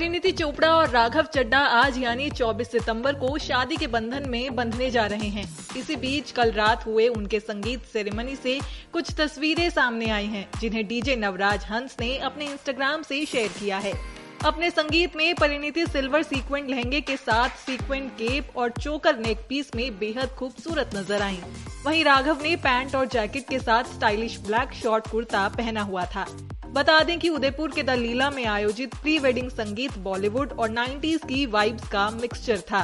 परिणीति चोपड़ा और राघव चड्डा आज यानी 24 सितंबर को शादी के बंधन में बंधने जा रहे हैं। इसी बीच कल रात हुए उनके संगीत सेरेमनी से कुछ तस्वीरें सामने आई हैं, जिन्हें डीजे नवराज हंस ने अपने इंस्टाग्राम से शेयर किया है। अपने संगीत में परिणीति सिल्वर सीक्वेंट लहंगे के साथ सीक्वेंट केप और चोकर नेक पीस में बेहद खूबसूरत नज़र आईं। वहीं राघव ने पैंट और जैकेट के साथ स्टाइलिश ब्लैक शॉर्ट कुर्ता पहना हुआ था। बता दें कि उदयपुर के दलीला में आयोजित प्री वेडिंग संगीत बॉलीवुड और 90s की वाइब्स का मिक्सचर था।